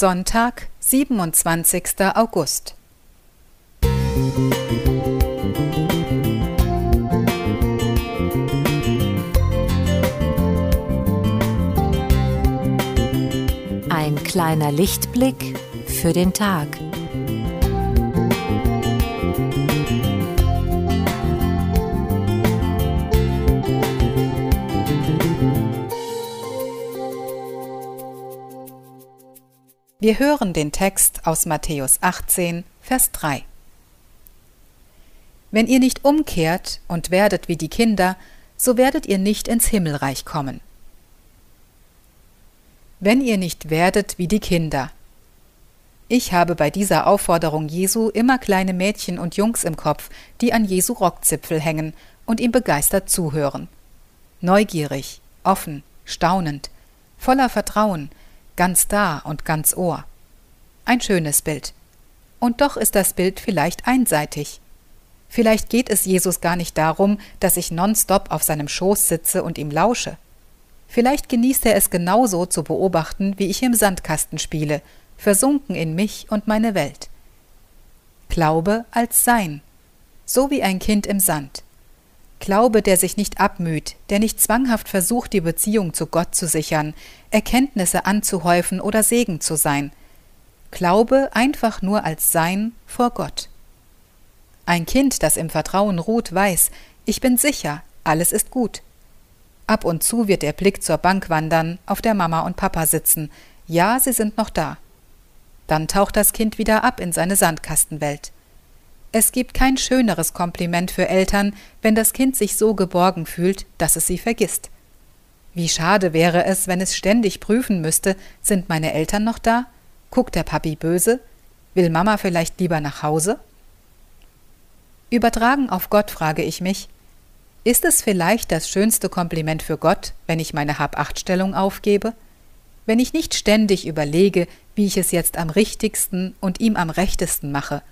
Sonntag, 27. August. Ein kleiner Lichtblick für den Tag. Wir hören den Text aus Matthäus 18, Vers 3. Wenn ihr nicht umkehrt und werdet wie die Kinder, so werdet ihr nicht ins Himmelreich kommen. Wenn ihr nicht werdet wie die Kinder. Ich habe bei dieser Aufforderung Jesu immer kleine Mädchen und Jungs im Kopf, die an Jesu Rockzipfel hängen und ihm begeistert zuhören. Neugierig, offen, staunend, voller Vertrauen, ganz da und ganz Ohr. Ein schönes Bild. Und doch ist das Bild vielleicht einseitig. Vielleicht geht es Jesus gar nicht darum, dass ich nonstop auf seinem Schoß sitze und ihm lausche. Vielleicht genießt er es genauso zu beobachten, wie ich im Sandkasten spiele, versunken in mich und meine Welt. Glaube als Sein, so wie ein Kind im Sand. Glaube, der sich nicht abmüht, der nicht zwanghaft versucht, die Beziehung zu Gott zu sichern, Erkenntnisse anzuhäufen oder Segen zu sein. Glaube einfach nur als Sein vor Gott. Ein Kind, das im Vertrauen ruht, weiß, ich bin sicher, alles ist gut. Ab und zu wird der Blick zur Bank wandern, auf der Mama und Papa sitzen. Ja, sie sind noch da. Dann taucht das Kind wieder ab in seine Sandkastenwelt. Es gibt kein schöneres Kompliment für Eltern, wenn das Kind sich so geborgen fühlt, dass es sie vergisst. Wie schade wäre es, wenn es ständig prüfen müsste, sind meine Eltern noch da? Guckt der Papi böse? Will Mama vielleicht lieber nach Hause? Übertragen auf Gott frage ich mich, ist es vielleicht das schönste Kompliment für Gott, wenn ich meine Hab-Acht-Stellung aufgebe? Wenn ich nicht ständig überlege, wie ich es jetzt am richtigsten und ihm am rechtesten mache,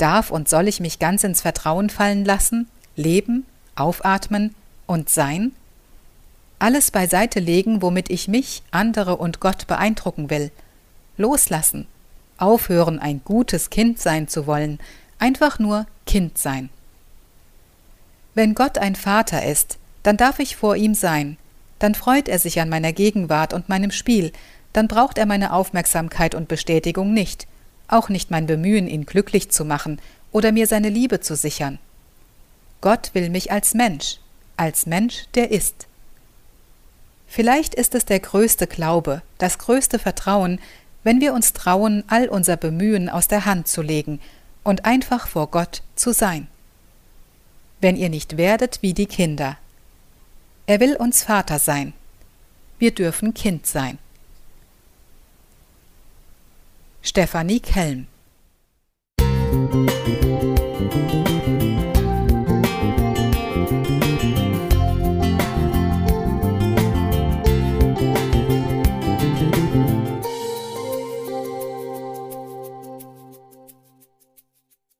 Darf und soll ich mich ganz ins Vertrauen fallen lassen, leben, aufatmen und sein? Alles beiseite legen, womit ich mich, andere und Gott beeindrucken will. Loslassen. Aufhören, ein gutes Kind sein zu wollen, einfach nur Kind sein. Wenn Gott ein Vater ist, dann darf ich vor ihm sein, dann freut er sich an meiner Gegenwart und meinem Spiel, dann braucht er meine Aufmerksamkeit und Bestätigung nicht, auch nicht mein Bemühen, ihn glücklich zu machen oder mir seine Liebe zu sichern. Gott will mich als Mensch, als Mensch, der ist. Vielleicht ist es der größte Glaube, das größte Vertrauen, wenn wir uns trauen, all unser Bemühen aus der Hand zu legen und einfach vor Gott zu sein. Wenn ihr nicht werdet wie die Kinder. Er will uns Vater sein. Wir dürfen Kind sein. Stefanie Kelm.